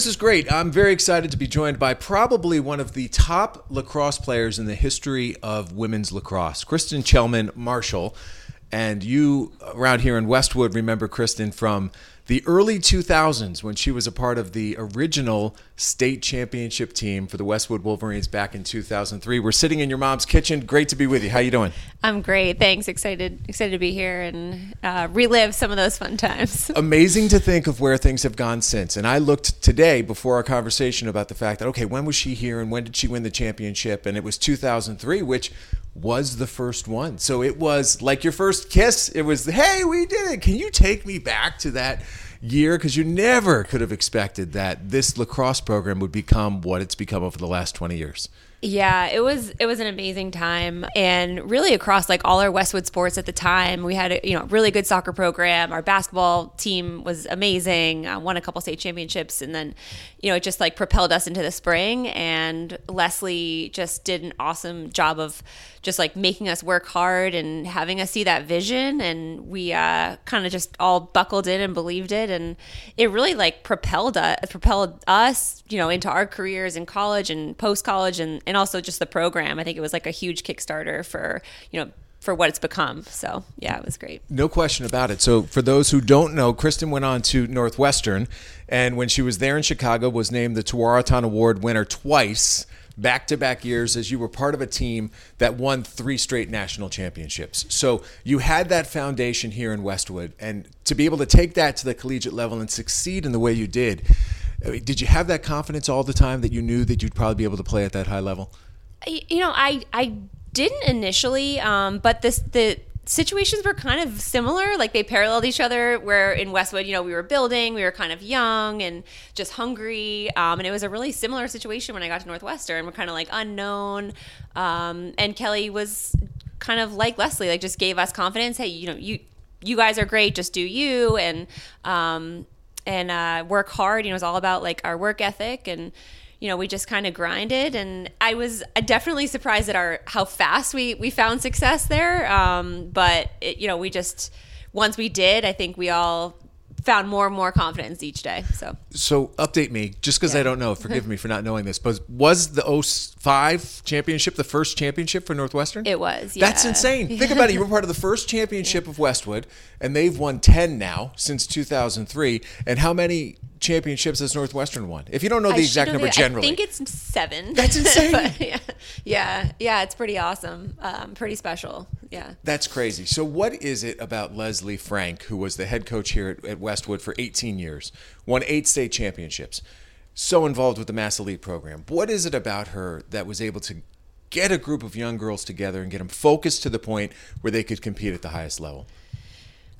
this is great. I'm very excited to be joined by probably one of the top lacrosse players in the history of women's lacrosse, Kristen Kjellman Marshall. And you around here in Westwood remember Kristen from the early 2000s when she was a part of the original state championship team for the Westwood Wolverines back in 2003. We're sitting in your mom's kitchen. Great to be with you. How you doing? I'm great. Thanks. Excited excited to be here and uh, relive some of those fun times. Amazing to think of where things have gone since. And I looked today before our conversation about the fact that okay, when was she here and when did she win the championship? And it was 2003, which was the first one. So it was like your first kiss. It was, hey, we did it. Can you take me back to that year? Because you never could have expected that this lacrosse program would become what it's become over the last 20 years. Yeah, it was it was an amazing time, and really across like all our Westwood sports at the time, we had a you know really good soccer program. Our basketball team was amazing, uh, won a couple state championships, and then you know it just like propelled us into the spring. And Leslie just did an awesome job of just like making us work hard and having us see that vision, and we uh, kind of just all buckled in and believed it, and it really like propelled us, propelled us, you know, into our careers in college and post college and and also just the program. I think it was like a huge Kickstarter for you know for what it's become. So yeah, it was great. No question about it. So for those who don't know, Kristen went on to Northwestern, and when she was there in Chicago, was named the Tewaaraton Award winner twice. Back to back years, as you were part of a team that won three straight national championships. So you had that foundation here in Westwood, and to be able to take that to the collegiate level and succeed in the way you did, did you have that confidence all the time that you knew that you'd probably be able to play at that high level? You know, I I didn't initially, um, but this the situations were kind of similar. Like they paralleled each other. Where in Westwood, you know, we were building, we were kind of young and just hungry, um, and it was a really similar situation when I got to Northwestern. We're kind of like unknown, um, and Kelly was kind of like Leslie, like just gave us confidence. Hey, you know, you you guys are great. Just do you and um, and uh, work hard. You know, it was all about like our work ethic and you know we just kind of grinded and i was definitely surprised at our how fast we we found success there um, but it, you know we just once we did i think we all found more and more confidence each day. So, so update me, just because yeah. I don't know. Forgive me for not knowing this, but was the 05 championship the first championship for Northwestern? It was. Yeah. That's insane. Think about it. You were part of the first championship of Westwood, and they've won 10 now since 2003. And how many championships has Northwestern won? If you don't know the I exact number, generally, I think it's seven. That's insane. yeah, yeah, yeah, it's pretty awesome. Um, pretty special. Yeah, that's crazy. So, what is it about Leslie Frank, who was the head coach here at, at Westwood for 18 years, won eight state championships, so involved with the Mass Elite program? What is it about her that was able to get a group of young girls together and get them focused to the point where they could compete at the highest level?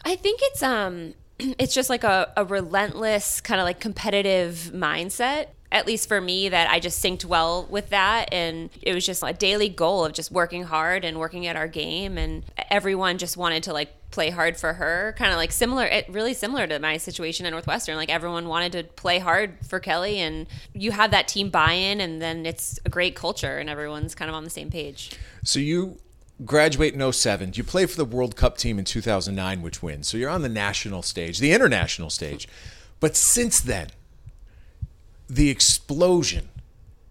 I think it's um it's just like a, a relentless kind of like competitive mindset at least for me that i just synced well with that and it was just a daily goal of just working hard and working at our game and everyone just wanted to like play hard for her kind of like similar it really similar to my situation at northwestern like everyone wanted to play hard for kelly and you have that team buy-in and then it's a great culture and everyone's kind of on the same page so you graduate in 07. You play for the World Cup team in 2009, which wins. So you're on the national stage, the international stage. But since then, the explosion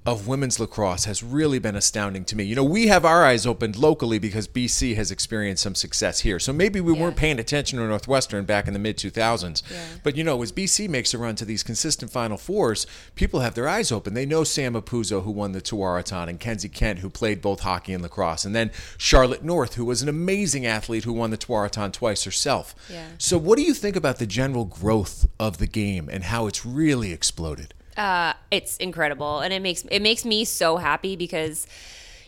of women's lacrosse has really been astounding to me. You know, we have our eyes opened locally because BC has experienced some success here. So maybe we yeah. weren't paying attention to Northwestern back in the mid 2000s. Yeah. But you know, as BC makes a run to these consistent Final Fours, people have their eyes open. They know Sam Apuzzo, who won the Tewaaraton, and Kenzie Kent, who played both hockey and lacrosse, and then Charlotte North, who was an amazing athlete who won the Tewaaraton twice herself. Yeah. So what do you think about the general growth of the game and how it's really exploded? Uh, it's incredible, and it makes it makes me so happy because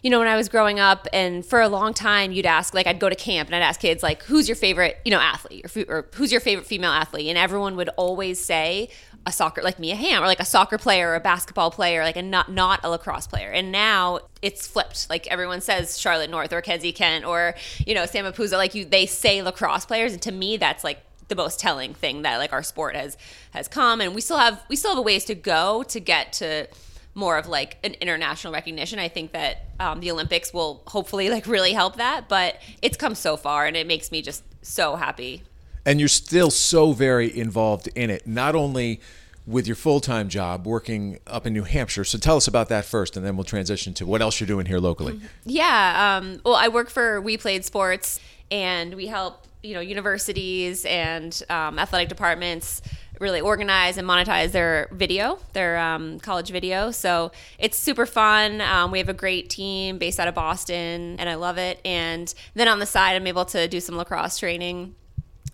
you know, when I was growing up, and for a long time, you'd ask, like, I'd go to camp and I'd ask kids, like, who's your favorite, you know, athlete, or, or, who's your favorite female athlete, and everyone would always say a soccer, like Mia Hamm, or like a soccer player, or a basketball player, like a not not a lacrosse player. And now it's flipped. Like everyone says Charlotte North or Kenzie Kent or you know Sam Apuzzo. Like you, they say lacrosse players, and to me, that's like the most telling thing that like our sport has has come and we still have we still have a ways to go to get to more of like an international recognition. I think that um, the Olympics will hopefully like really help that, but it's come so far and it makes me just so happy. And you're still so very involved in it, not only with your full time job working up in New Hampshire. So tell us about that first, and then we'll transition to what else you're doing here locally. Yeah. Um, well, I work for We Play Sports, and we help you know universities and um, athletic departments really organize and monetize their video, their um, college video. So it's super fun. Um, we have a great team based out of Boston, and I love it. And then on the side, I'm able to do some lacrosse training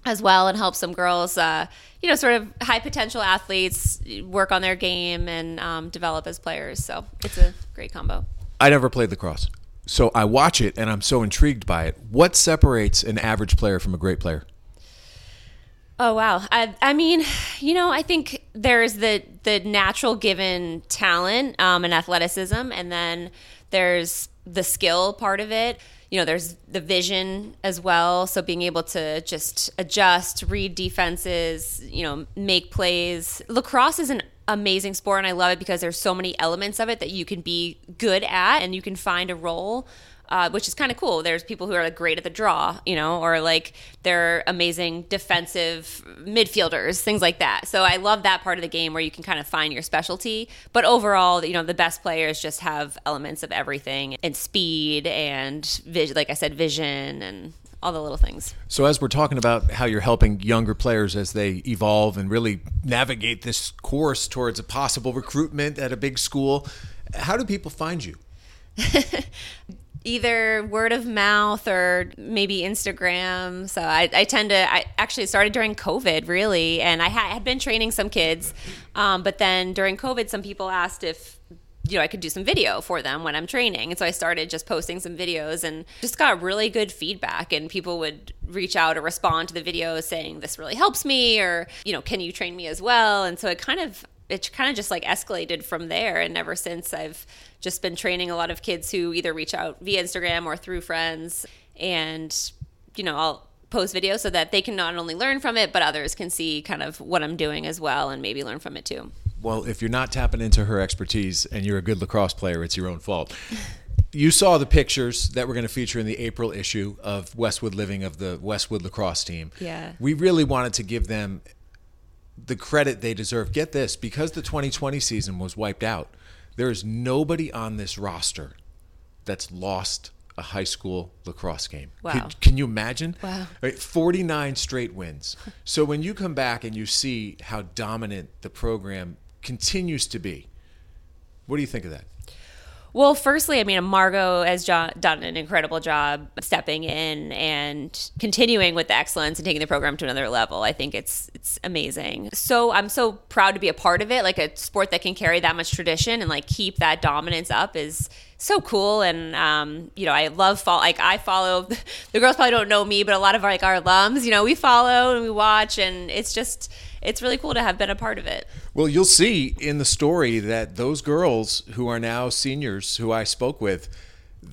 as well and help some girls, uh, you know, sort of high potential athletes work on their game and um, develop as players. So it's a great combo. I never played lacrosse. So I watch it and I'm so intrigued by it. What separates an average player from a great player? Oh wow! I, I mean, you know, I think there's the the natural given talent um, and athleticism, and then there's the skill part of it. You know, there's the vision as well. So being able to just adjust, read defenses, you know, make plays. Lacrosse is an amazing sport, and I love it because there's so many elements of it that you can be good at, and you can find a role uh, which is kind of cool. There's people who are like great at the draw, you know, or like they're amazing defensive midfielders, things like that. So I love that part of the game where you can kind of find your specialty. But overall, you know, the best players just have elements of everything and speed and vision, like I said, vision and all the little things. So, as we're talking about how you're helping younger players as they evolve and really navigate this course towards a possible recruitment at a big school, how do people find you? either word of mouth or maybe Instagram. So I, I tend to, I actually started during COVID really. And I had, had been training some kids. Um, but then during COVID, some people asked if, you know, I could do some video for them when I'm training. And so I started just posting some videos and just got really good feedback. And people would reach out or respond to the videos saying, this really helps me, or, you know, can you train me as well? And so it kind of, it kind of just like escalated from there. And ever since I've just been training a lot of kids who either reach out via Instagram or through friends. And, you know, I'll post videos so that they can not only learn from it, but others can see kind of what I'm doing as well and maybe learn from it too. Well, if you're not tapping into her expertise and you're a good lacrosse player, it's your own fault. you saw the pictures that we're going to feature in the April issue of Westwood Living of the Westwood lacrosse team. Yeah. We really wanted to give them the credit they deserve. Get this, because the 2020 season was wiped out, there is nobody on this roster that's lost a high school lacrosse game. Wow. Can, can you imagine? Wow. Right, 49 straight wins. so when you come back and you see how dominant the program continues to be, what do you think of that? Well, firstly, I mean, Margot has done an incredible job stepping in and continuing with the excellence and taking the program to another level. I think it's it's amazing. So I'm so proud to be a part of it. Like a sport that can carry that much tradition and like keep that dominance up is so cool. And um, you know i love follow like i follow the girls probably don't know me but a lot of our like our alums you know we follow and we watch and it's just it's really cool to have been a part of it. Well you'll see in the story that those girls who are now seniors who i spoke with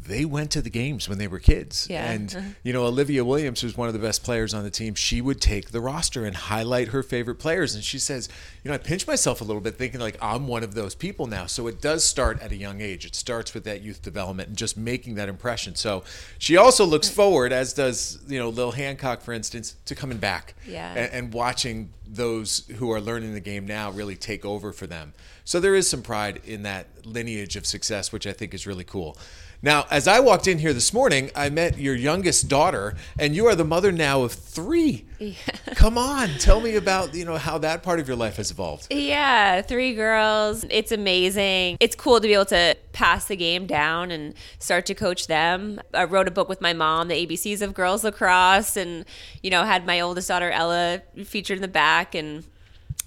they went to the games when they were kids. Yeah. And, uh-huh. you know, Olivia Williams, who's one of the best players on the team, she would take the roster and highlight her favorite players. And she says, you know, I pinch myself a little bit thinking like I'm one of those people now. So it does start at a young age. It starts with that youth development and just making that impression. So she also looks forward, as does, you know, Lil Hancock, for instance, to coming back Yeah. and, and watching those who are learning the game now really take over for them. So there is some pride in that lineage of success, which I think is really cool. Now, as I walked in here this morning, I met your youngest daughter, and you are the mother now of three. Come on, tell me about you know how that part of your life has evolved. Yeah, three girls. It's amazing. It's cool to be able to pass the game down and start to coach them. I wrote a book with my mom, The ABCs of Girls Lacrosse, and you know had my oldest daughter Ella featured in the back and.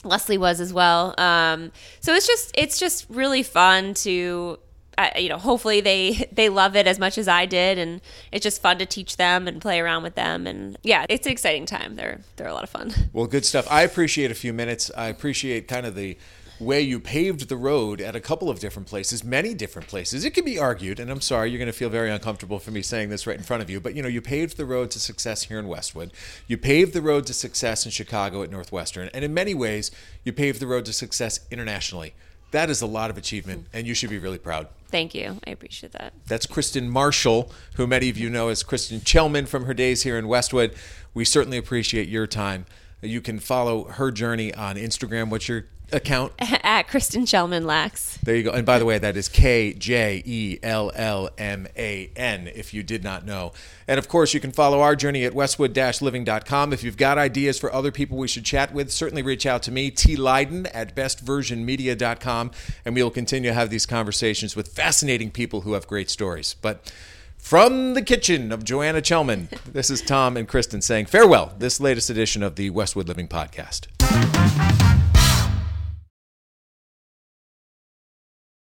Leslie was as well. Um, so it's just it's just really fun to I, you know hopefully they they love it as much as I did and it's just fun to teach them and play around with them and yeah it's an exciting time they're they're a lot of fun Well, good stuff. I appreciate a few minutes. I appreciate kind of the way you paved the road at a couple of different places, many different places. It can be argued, and I'm sorry, you're going to feel very uncomfortable for me saying this right in front of you, but you know, you paved the road to success here in Westwood. You paved the road to success in Chicago at Northwestern, and in many ways, you paved the road to success internationally. That is a lot of achievement, and you should be really proud. thank you I appreciate that That's Kristen Marshall, who many of you know as Kristen Kjellman from her days here in Westwood. We certainly appreciate your time. You can follow her journey on Instagram. What's your account? At Kristen Kjellman Lax. There you go. And by the way, that is K J E L L M A N, if you did not know. And of course, you can follow our journey at westwood living.com. If you've got ideas for other people we should chat with, certainly reach out to me, T. Leyden at bestversionmedia.com, and we will continue to have these conversations with fascinating people who have great stories. But from the kitchen of Joanna Kjellman, this is Tom and Kristen saying farewell, this latest edition of the Westwood Living Podcast.